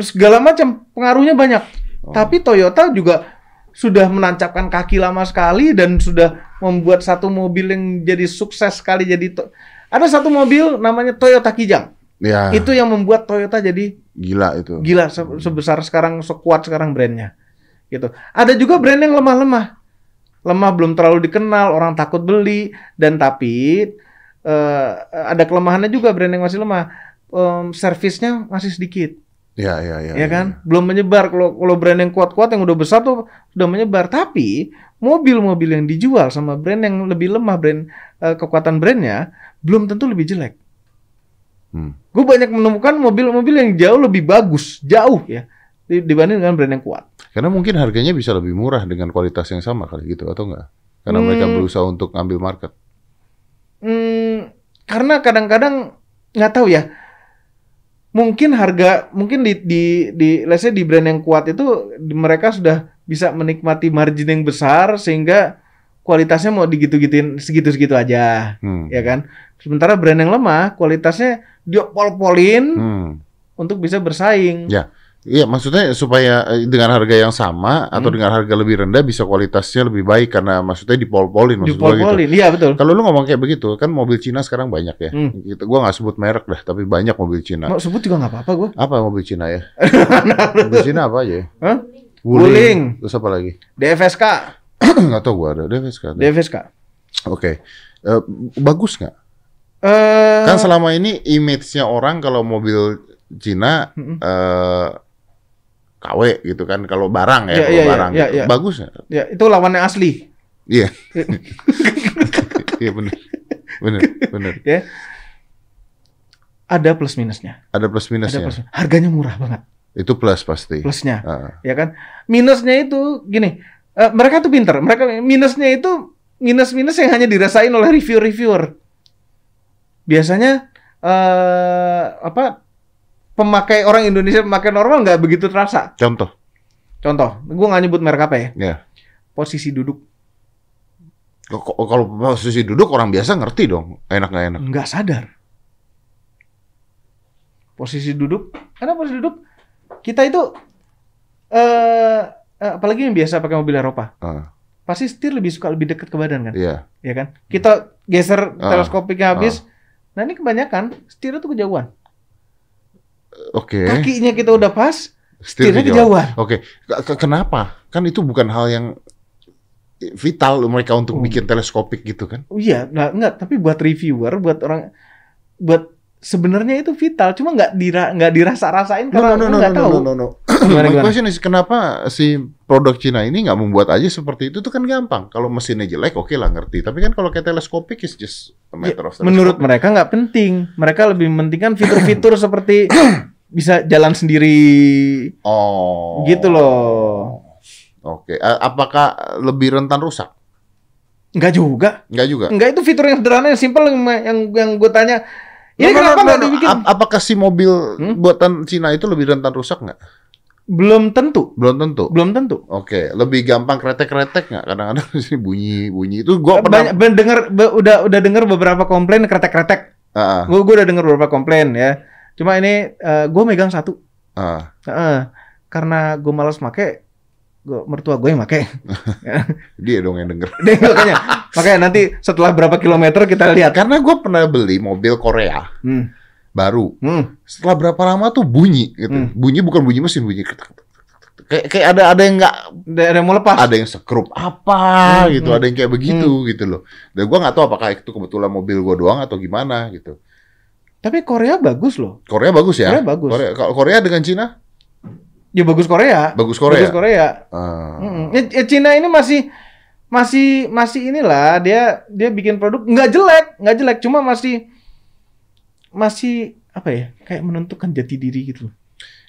C: segala macam pengaruhnya banyak.
A: Oh.
C: Tapi Toyota juga sudah menancapkan kaki lama sekali dan sudah membuat satu mobil yang jadi sukses sekali jadi to- ada satu mobil namanya Toyota Kijang.
A: Ya,
C: Itu yang membuat Toyota jadi
A: gila itu.
C: gila se- sebesar sekarang sekuat sekarang brandnya. Gitu. Ada juga brand yang lemah-lemah. Lemah belum terlalu dikenal, orang takut beli dan tapi eh, ada kelemahannya juga brand yang masih lemah. Em, servisnya masih sedikit.
A: Ya, ya, ya.
C: ya kan belum menyebar kalau kalau brand yang kuat-kuat yang udah besar tuh sudah menyebar tapi mobil-mobil yang dijual sama brand yang lebih lemah brand eh, kekuatan brandnya belum tentu lebih jelek
A: Hmm.
C: gue banyak menemukan mobil-mobil yang jauh lebih bagus jauh ya di- dibanding dengan brand yang kuat
A: Karena mungkin harganya bisa lebih murah dengan kualitas yang sama kali gitu atau enggak? Karena mereka
C: Hmm.
A: berusaha untuk ngambil market.
C: Hmm, karena kadang-kadang nggak tahu ya mungkin harga mungkin di di di let's say di brand yang kuat itu di- mereka sudah bisa menikmati margin yang besar sehingga kualitasnya mau digitu-gituin segitu-segitu aja
A: Hmm.
C: ya kan sementara brand yang lemah kualitasnya dia pol-polin
A: Hmm.
C: untuk bisa bersaing
A: Ya. Iya, maksudnya supaya eh, dengan harga yang sama atau
C: Hmm.
A: dengan harga lebih rendah bisa kualitasnya lebih baik karena maksudnya dipol-polin maksud gua gitu.
C: dipol-polin iya betul
A: Kalau lu ngomong kayak begitu, kan mobil Cina sekarang banyak ya.
C: Hmm.
A: Gitu. Gua nggak sebut merek dah, tapi banyak mobil Cina.
C: mau sebut juga nggak apa-apa gue
A: Apa mobil Cina ya? mobil Cina apa aja? ya?
C: Hah?
A: Wuling.
C: Wuling.
A: Terus apa lagi?
C: DFSK
A: nggak tahu gua ada DVS kan.
C: DFSK
A: Oke. Eh, bagus nggak?
C: eh
A: Kan selama ini image-nya orang kalau mobil Cina eh KW gitu kan kalau barang ya,
C: Iya,
A: kalau
C: iya, iya,
A: barang
C: iya,
A: gitu.
C: iya.
A: Bagus
C: ya itu lawannya asli
A: Iya. Iya benar. Benar, benar.
C: ada plus minusnya.
A: Ada plus
C: Ada
A: minusnya.
C: plus. Harganya murah banget
A: Itu plus pasti.
C: plusnya,
A: Ah,
C: ya kan? Minusnya itu gini, eh, mereka tuh pinter. Mereka minusnya itu minus-minus yang hanya dirasain oleh reviewer-reviewer. Biasanya eh apa pemakai orang Indonesia pemakai normal nggak begitu terasa.
A: Contoh.
C: Contoh, gue nggak nyebut merek apa ya.
A: Ya.
C: Posisi duduk
A: Kalau posisi duduk orang biasa ngerti dong, enak nggak enak.
C: nggak sadar. Posisi duduk, karena posisi duduk kita itu eh eh, apalagi yang biasa pakai mobil Eropa,
A: Ah,
C: pasti setir lebih suka lebih dekat ke badan kan,
A: Iya.
C: ya kan? Kita geser
A: Ah,
C: teleskopiknya habis. Nah ini kebanyakan setirnya tuh kejauhan.
A: Oke.
C: Kakinya kita udah pas,
A: Setir
C: setirnya
A: kejauhan. Oke. Ke- ke- Kenapa? Kan itu bukan hal yang vital mereka untuk
C: Oh.
A: bikin teleskopik gitu kan?
C: Oh iya, nggak nggak. Tapi buat reviewer, buat orang, buat sebenarnya itu vital. Cuma nggak dira nggak dirasa-rasain karena
A: no, no, no,
C: nggak
A: no,
C: tahu.
A: no, no, no.
C: Gimana,
A: My
C: gimana?
A: question is kenapa si produk Cina ini nggak membuat aja seperti itu tuh kan gampang. Kalau mesinnya jelek oke lah ngerti. Tapi kan kalau kayak teleskopik is just a matter of
C: Ya, Menurut mereka nggak penting. Mereka lebih mementingkan fitur-fitur seperti bisa jalan sendiri.
A: Oh.
C: Gitu loh.
A: Oke. A- Apakah lebih rentan rusak?
C: Nggak juga.
A: Nggak juga.
C: Nggak itu fitur yang sederhana yang simple yang yang, yang gue tanya. Ini
A: No, no,
C: kenapa nggak
A: no, no.
C: dibikin?
A: Ap- Apakah si mobil
C: Hmm?
A: buatan Cina itu lebih rentan rusak nggak?
C: Belum tentu.
A: Belum tentu.
C: Belum tentu.
A: Oke, lebih gampang kretek-kretek nggak? Kadang-kadang sih bunyi-bunyi itu gua pernah.
C: Banyak be- udah udah denger beberapa komplain kretek-kretek.
A: Ah, ah,
C: Gue gue udah denger beberapa komplain ya. Cuma ini gue megang satu.
A: ah.
C: Heeh. karena gue malas make, gue mertua gue yang make.
A: Dia dong yang denger.
C: Deh, makanya, makanya nanti setelah berapa kilometer kita lihat.
A: Karena gue pernah beli mobil Korea
C: Hmm.
A: baru.
C: Hmm.
A: Setelah berapa lama tuh bunyi gitu.
C: Hmm.
A: Bunyi bukan bunyi mesin, bunyi kayak kayak ada ada yang nggak
C: Ada yang mau lepas.
A: ada yang sekrup apa
C: Hmm,
A: gitu,
C: hmm.
A: ada yang kayak begitu gitu loh. Dan gua nggak tahu apakah itu kebetulan mobil gua doang atau gimana gitu.
C: Tapi Korea bagus loh.
A: Korea bagus ya?
C: Korea bagus.
A: Korea, Korea dengan Cina
C: Ya bagus Korea.
A: bagus Korea.
C: Bagus Korea.
A: Ah.
C: Mm-mm. Ya, ya Cina ini masih masih masih inilah dia dia bikin produk nggak jelek nggak jelek cuma masih masih apa ya kayak menentukan jati diri gitu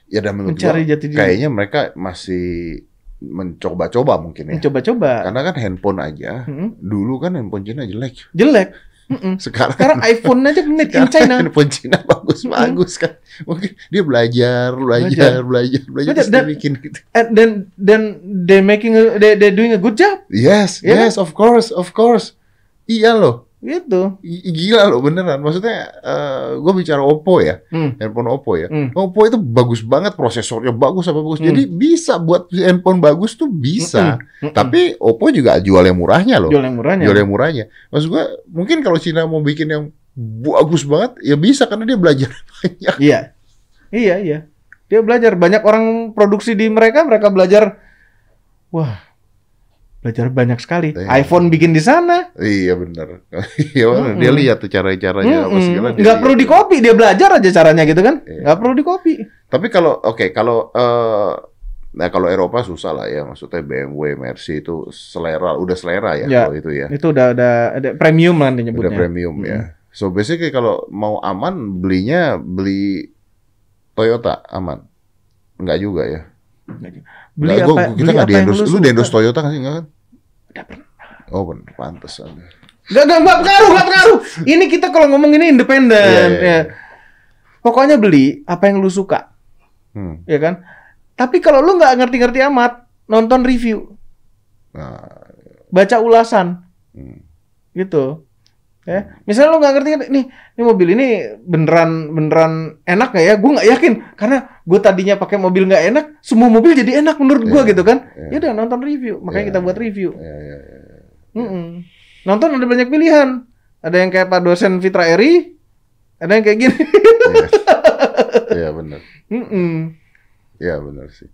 A: Ya dan menurut
C: mencari
A: gua,
C: jati diri
A: kayaknya mereka masih mencoba-coba mungkin ya.
C: mencoba-coba
A: Karena kan handphone aja
C: Mm-mm.
A: dulu kan handphone Cina jelek.
C: jelek Mm-mm.
A: Sekarang
C: sekarang iPhone aja made in China
A: handphone Cina bagus-bagus kan. Mungkin dia belajar, belajar, belajar, belajar,
C: Belajar, dan-
A: bikin gitu.
C: And then then they making a, they they doing a good job
A: Yes,
C: Iya
A: yes, of course, of course. Iya loh,
C: gitu
A: gila loh beneran. Maksudnya, gue bicara Oppo ya,
C: Hmm.
A: handphone Oppo ya.
C: Hmm.
A: Oppo itu bagus banget, prosesornya bagus apa bagus.
C: Hmm.
A: Jadi bisa buat handphone bagus tuh bisa.
C: Mm-mm.
A: Tapi Oppo juga jual yang murahnya loh.
C: jual yang murahnya
A: Jual yang murahnya. Maksud gue, mungkin kalau Cina mau bikin yang bagus banget, ya bisa karena dia belajar banyak.
C: iya iya iya dia belajar banyak orang produksi di mereka mereka belajar wah belajar banyak sekali
A: Iya.
C: iPhone bikin di sana
A: Iya benar. Iya benar.
C: Mm-mm.
A: Dia lihat tuh cara-caranya apa
C: Mm-mm.
A: segala. lihat.
C: perlu di copy dia belajar aja caranya gitu kan
A: Iya.
C: nggak perlu di copy
A: Tapi kalau oke kalau eh nah kalau Eropa susah lah ya. Maksudnya BMW, Mercy itu selera, udah selera ya,
C: Ya.
A: kalau itu ya.
C: itu udah ada ada premium lah nanti
A: Udah
C: nyebutnya
A: premium ya. So basically kalau mau aman belinya beli Toyota aman. Enggak juga ya.
C: beli
A: Nggak,
C: apa
A: gua- kita
C: beli
A: nggak
C: apa
A: di endorse.
C: lu
A: Lu di endorse. Toyota nggak sih enggak kan?
C: Nggak pernah.
A: Oh benar, pantes. Anda.
C: Nggak, nggak, nggak pengaruh, nggak pengaruh. Ini kita kalau ngomong ini independen.
A: Iya, iya,
C: ya.
A: iya.
C: Pokoknya beli apa yang lu suka,
A: Hmm.
C: ya kan? Tapi kalau lu nggak ngerti-ngerti amat, nonton review,
A: Nah,
C: baca ulasan,
A: hmm.
C: gitu. Ya, misalnya lu nggak ngerti nih, ini mobil ini beneran beneran enak nggak ya? Gue nggak yakin karena gue tadinya pakai mobil nggak enak, semua mobil jadi enak menurut gue
A: Iya,
C: gitu kan?
A: iya.
C: Ya udah nonton review, makanya
A: Iya,
C: kita buat review.
A: Ya, ya, ya.
C: Mm-mm. Nonton ada banyak pilihan. Ada yang kayak Pak dosen Fitra Eri, ada yang kayak gini.
A: Iya. Iya benar.
C: Mm-mm.
A: Iya benar sih.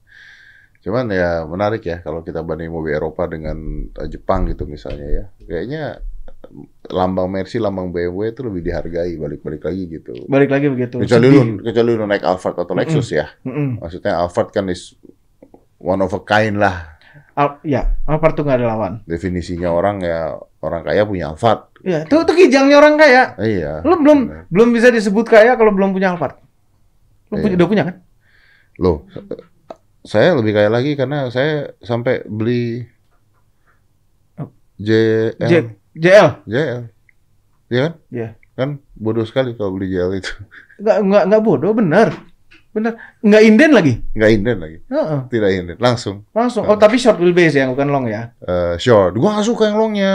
A: Cuman ya menarik ya kalau kita banding mobil Eropa dengan eh, Jepang gitu misalnya ya. Kayaknya lambang Mercy, lambang BMW itu lebih dihargai balik-balik lagi gitu.
C: Balik lagi begitu.
A: Kecuali
C: Sedih.
A: lu, kecuali lu naik Alphard atau Lexus ya.
C: Mm-mm.
A: Maksudnya Alphard kan is one of a kind lah.
C: Al- ya, Alphard tuh nggak ada lawan.
A: Definisinya orang ya orang kaya punya Alphard.
C: Ya, tuh tuh kijangnya orang kaya.
A: Iya.
C: Lu belum
A: benar.
C: belum bisa disebut kaya kalau belum punya Alphard. Lu punya,
A: Iya.
C: udah punya kan?
A: Loh, saya lebih kaya lagi karena saya sampai beli
C: Oh.
A: JL.
C: J JL.
A: JL. Iya kan?
C: Iya.
A: Kan bodoh sekali kalau beli JL itu.
C: Nggak nggak nggak bodoh, bener. Bener. Nggak inden lagi.
A: Nggak inden lagi.
C: Heeh.
A: Tidak inden. Langsung.
C: Langsung. Oh, tapi short wheelbase ya, bukan long ya.
A: Eh, short. Gua nggak suka yang longnya.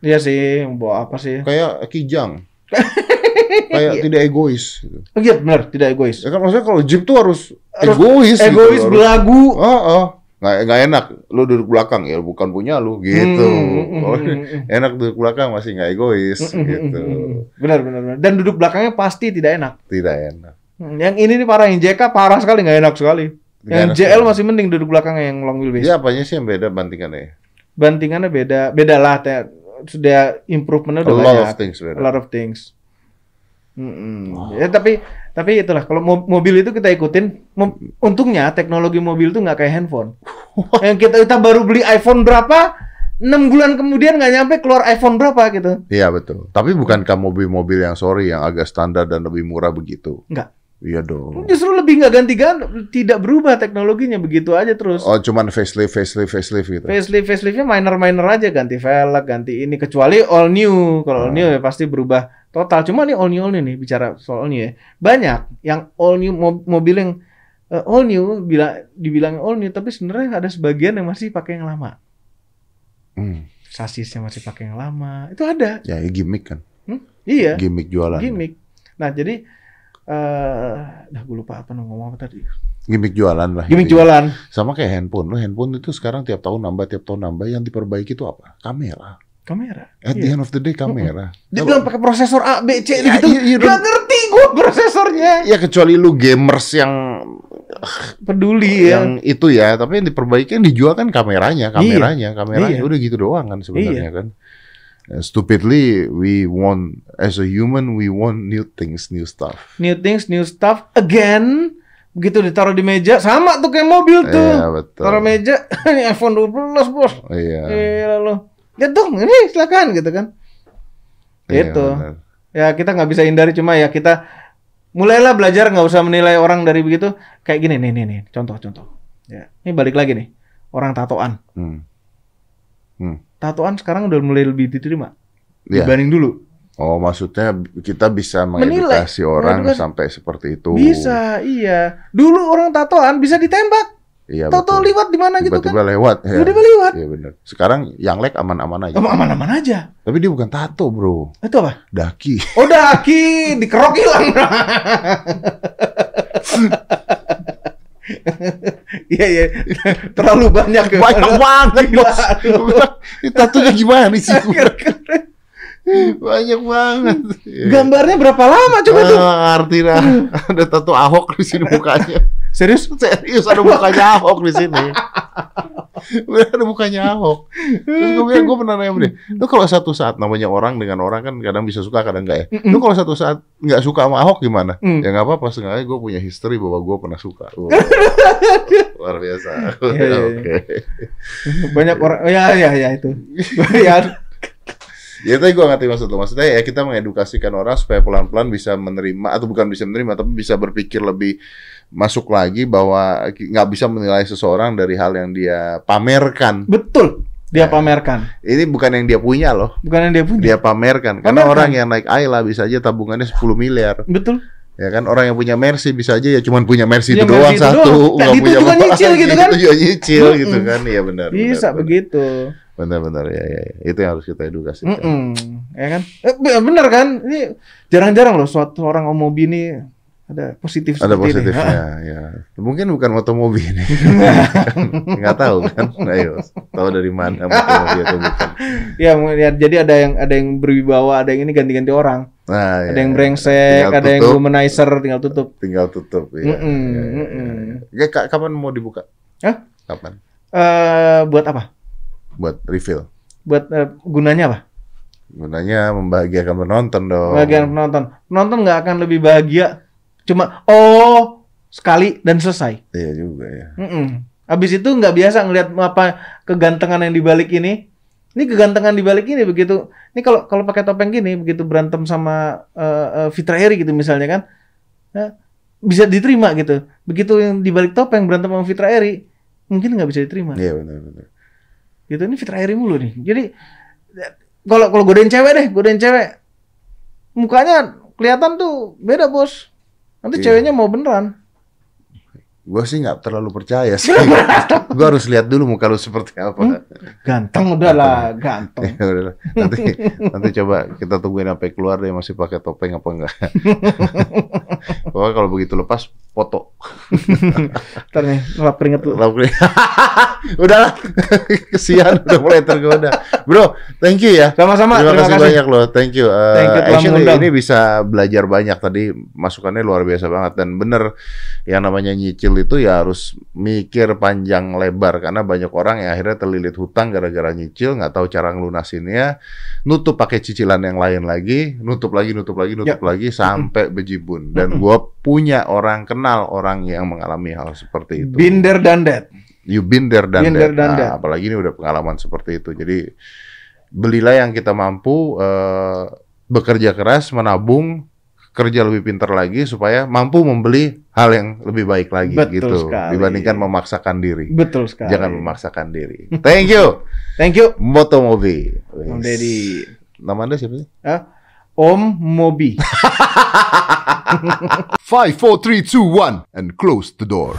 C: Iya sih, bawa apa sih?
A: Kayak kijang. Kayak tidak egois. Gitu.
C: Oh, iya, benar, tidak egois.
A: Ya kan maksudnya kalau Jeep tuh harus,
C: Harus
A: egois. gitu.
C: Egois
A: Harus-
C: belagu.
A: Oh, oh. Nggak, nggak enak. Lu duduk belakang ya bukan punya lu gitu.
C: Hmm,
A: Oh,
C: hmm, hmm,
A: enak duduk belakang masih nggak egois
C: Mm, mm,
A: gitu.
C: mm, mm, mm. Benar, benar, benar. Dan duduk belakangnya pasti tidak enak.
A: Tidak enak.
C: Yang ini nih parah, yang JK parah sekali, nggak enak sekali. Yang
A: enak
C: JL
A: sekali.
C: masih mending duduk belakangnya yang long wheelbase.
A: Dia apanya sih yang beda bantingannya?
C: Bantingannya beda, beda lah. Sudah improvementnya
A: A
C: udah
A: lot
C: banyak.
A: of things
C: A
A: beda.
C: lot of things. Mm-mm. Ya tapi tapi itulah kalau mo- mobil itu kita ikutin. Untungnya teknologi mobil itu nggak kayak handphone. yang kita kita baru beli iPhone berapa, enam bulan kemudian nggak nyampe keluar iPhone berapa gitu.
A: Iya betul. Tapi bukankah mobil-mobil yang sorry yang agak standar dan lebih murah begitu?
C: Nggak.
A: Iya dong.
C: Justru lebih nggak ganti-ganti, tidak berubah teknologinya begitu aja terus.
A: Oh cuman facelift, facelift, facelift gitu.
C: Facelift faceliftnya minor-minor aja ganti velg, ganti ini kecuali all new. Kalau all new ya pasti berubah total. Cuma nih all new all new nih bicara soal all new ya. Banyak yang all new mo- mobil yang eh, all new bila dibilang all new tapi sebenarnya ada sebagian yang masih pakai yang lama.
A: Hmm.
C: Sasisnya masih pakai yang lama. Itu ada.
A: Ya, ya gimmick kan.
C: Iya,
A: Gimmick jualan.
C: gimmick. Nah, jadi eh dah gue lupa apa ngomong apa tadi.
A: Gimmick jualan lah.
C: Gimmick
A: intinya.
C: jualan.
A: Sama kayak handphone. Lo handphone itu sekarang tiap tahun nambah, tiap tahun nambah. Yang diperbaiki itu apa? Kamera.
C: Kamera.
A: At the
C: Iya.
A: end of the day kamera.
C: Dia bilang pakai prosesor A, B, C
A: Ya,
C: gitu.
A: iya, iya,
C: Gak ngerti gue prosesornya.
A: Ya kecuali lu gamers yang
C: Peduli ya.
A: yang itu ya, tapi yang diperbaiki yang dijual kan kameranya, kameranya, kameranya
C: Iya.
A: udah gitu doang kan sebenarnya kan. Uh, Stupidly we want as a human we want new things, new stuff.
C: New things, new stuff again. Begitu ditaruh di meja, sama tuh kayak mobil tuh.
A: Iya betul.
C: Taruh meja, ini iPhone 12 bos.
A: Iya.
C: Eh lalu, lihat dong, ini silakan gitu kan.
A: Iya,
C: Gitu.
A: benar.
C: Ya kita nggak bisa hindari cuma ya kita mulailah belajar nggak usah menilai orang dari begitu. Kayak gini nih nih nih, contoh contoh. Ya, ini balik lagi nih, orang tatoan.
A: Hmm. Hmm.
C: Tatoan sekarang udah mulai lebih diterima
A: Iya.
C: dibanding dulu.
A: Oh, maksudnya kita bisa
C: Menilai.
A: mengedukasi orang
C: Mengedukasi.
A: sampai seperti itu.
C: Bisa, iya. Dulu orang tatoan bisa ditembak.
A: Iya
C: Tato
A: betul.
C: liwat di mana gitu kan?
A: Tiba-tiba lewat. ya.
C: Tiba-tiba lewat.
A: Iya benar. Sekarang yang lek aman-aman aja.
C: Aman-aman aja.
A: Tapi dia bukan tato, Bro.
C: Itu apa?
A: Daki.
C: Oh daki, dikerok hilang. Iya iya, terlalu banyak ya.
A: Banyak banget, Bos.
C: aduh.
A: Ini tatonya gimana sih? Banyak banget.
C: Gambarnya berapa lama coba tuh?
A: Ah, arti dah. Ada tato Ahok di sini mukanya.
C: Serius?
A: Serius ada mukanya Ahok di sini. Ada mukanya Ahok. Terus gue bilang, gue pernah nanya dia, lu kalau satu saat namanya orang dengan orang kan kadang bisa suka kadang enggak ya. Lu kalau satu saat nggak suka sama Ahok gimana?
C: Mm.
A: Ya nggak apa-apa, setengahnya gue punya history bahwa gue pernah suka. Wow. Luar biasa.
C: Iya.
A: Oke.
C: Banyak orang, ya ya ya itu. ya,
A: Ya tapi gue ngerti maksud lo. Maksudnya ya kita mengedukasikan orang supaya pelan-pelan bisa menerima atau bukan bisa menerima tapi bisa berpikir lebih masuk lagi bahwa nggak bisa menilai seseorang dari hal yang dia pamerkan.
C: betul. Dia pamerkan,
A: Ini bukan yang dia punya loh.
C: bukan yang dia punya.
A: Dia pamerkan. Karena
C: Pamerkan.
A: orang yang naik Ayla bisa aja tabungannya 10 miliar.
C: Betul.
A: Ya kan orang yang punya Mercy bisa aja ya cuman punya Mercy itu doang
C: itu
A: satu,
C: doang.
A: nggak
C: Dan itu
A: punya
C: juga nyicil gitu kan?
A: Itu juga nyicil
C: Mm-mm.
A: gitu kan. Iya benar.
C: Bisa
A: benar,
C: begitu.
A: Benar-benar ya, ya, ya. Itu yang harus kita edukasi.
C: Mm-mm. Ya kan? Eh, be- bener kan? Ini jarang-jarang loh suatu orang om mobil ini ada positif
A: Ada
C: ini.
A: positifnya, ya. Mungkin bukan motomobi ini. Nggak tahu kan. Ayo, tahu dari mana motomobi atau bukan.
C: Ya, ya, jadi ada yang ada yang berwibawa, ada yang ini ganti-ganti orang.
A: Nah,
C: Ada
A: ya.
C: yang brengsek,
A: Tinggal
C: ada yang
A: tutup.
C: womanizer, tinggal tutup.
A: Tinggal tutup. Ya.
C: Mm-mm,
A: Ya, ya, ya. Ya, ka- kapan mau dibuka?
C: Hah?
A: Kapan?
C: Eh, buat apa?
A: Buat refill.
C: Buat eh, gunanya apa?
A: Gunanya membahagiakan penonton dong.
C: Bagian penonton. Penonton nggak akan lebih bahagia cuma oh sekali dan selesai.
A: Iya juga ya.
C: Mm-mm. Habis itu nggak biasa ngelihat apa kegantengan yang dibalik ini. Ini kegantengan dibalik ini begitu. Ini kalau kalau pakai topeng gini begitu berantem sama eh, Fitra Eri gitu misalnya kan, ya, bisa diterima gitu. Begitu yang dibalik topeng berantem sama Fitra Eri mungkin nggak bisa diterima.
A: Iya benar-benar.
C: Gitu ini Fitra Eri mulu nih. Jadi kalau kalau godain cewek deh, godain cewek, mukanya kelihatan tuh beda bos. Nanti
A: Iya.
C: ceweknya mau beneran.
A: Gue sih nggak terlalu percaya sih. gue harus lihat dulu muka lu seperti apa.
C: Ganteng udahlah, ganteng.
A: Ya nanti nanti coba kita tungguin sampai keluar dia masih pakai topeng apa enggak. Pokoknya kalau begitu lepas foto.
C: Ntar nih, lap keringet lu.
A: Lalu Udahlah, kesian udah mulai tergoda. Bro, thank you ya.
C: Sama-sama,
A: Terima,
C: terima
A: kasih,
C: kasih.
A: banyak loh, thank you. Uh,
C: Thank you
A: actually ini bisa belajar banyak tadi masukannya luar biasa banget dan bener yang namanya nyicil itu ya harus mikir panjang lebar karena banyak orang yang akhirnya terlilit hutang gara-gara nyicil nggak tahu cara ngelunasinnya, nutup pakai cicilan yang lain lagi, nutup lagi, nutup lagi, nutup
C: Ya.
A: lagi sampai bejibun. Dan gua punya orang kenal orang yang mengalami hal seperti itu.
C: Binder dan that.
A: You there dan
C: there done that.
A: apalagi ini udah pengalaman seperti itu. Jadi belilah yang kita mampu eh, bekerja keras, menabung, kerja lebih pintar lagi supaya mampu membeli hal yang lebih baik lagi
C: Betul
A: gitu
C: sekali.
A: dibandingkan memaksakan diri.
C: Betul sekali.
A: Jangan memaksakan diri. Thank you.
C: Thank you,
A: Motomobi.
C: Om Deddy.
A: Nama Anda siapa sih?
C: Hah? Om Mobi.
B: Five, four, three, two, one, and close the door.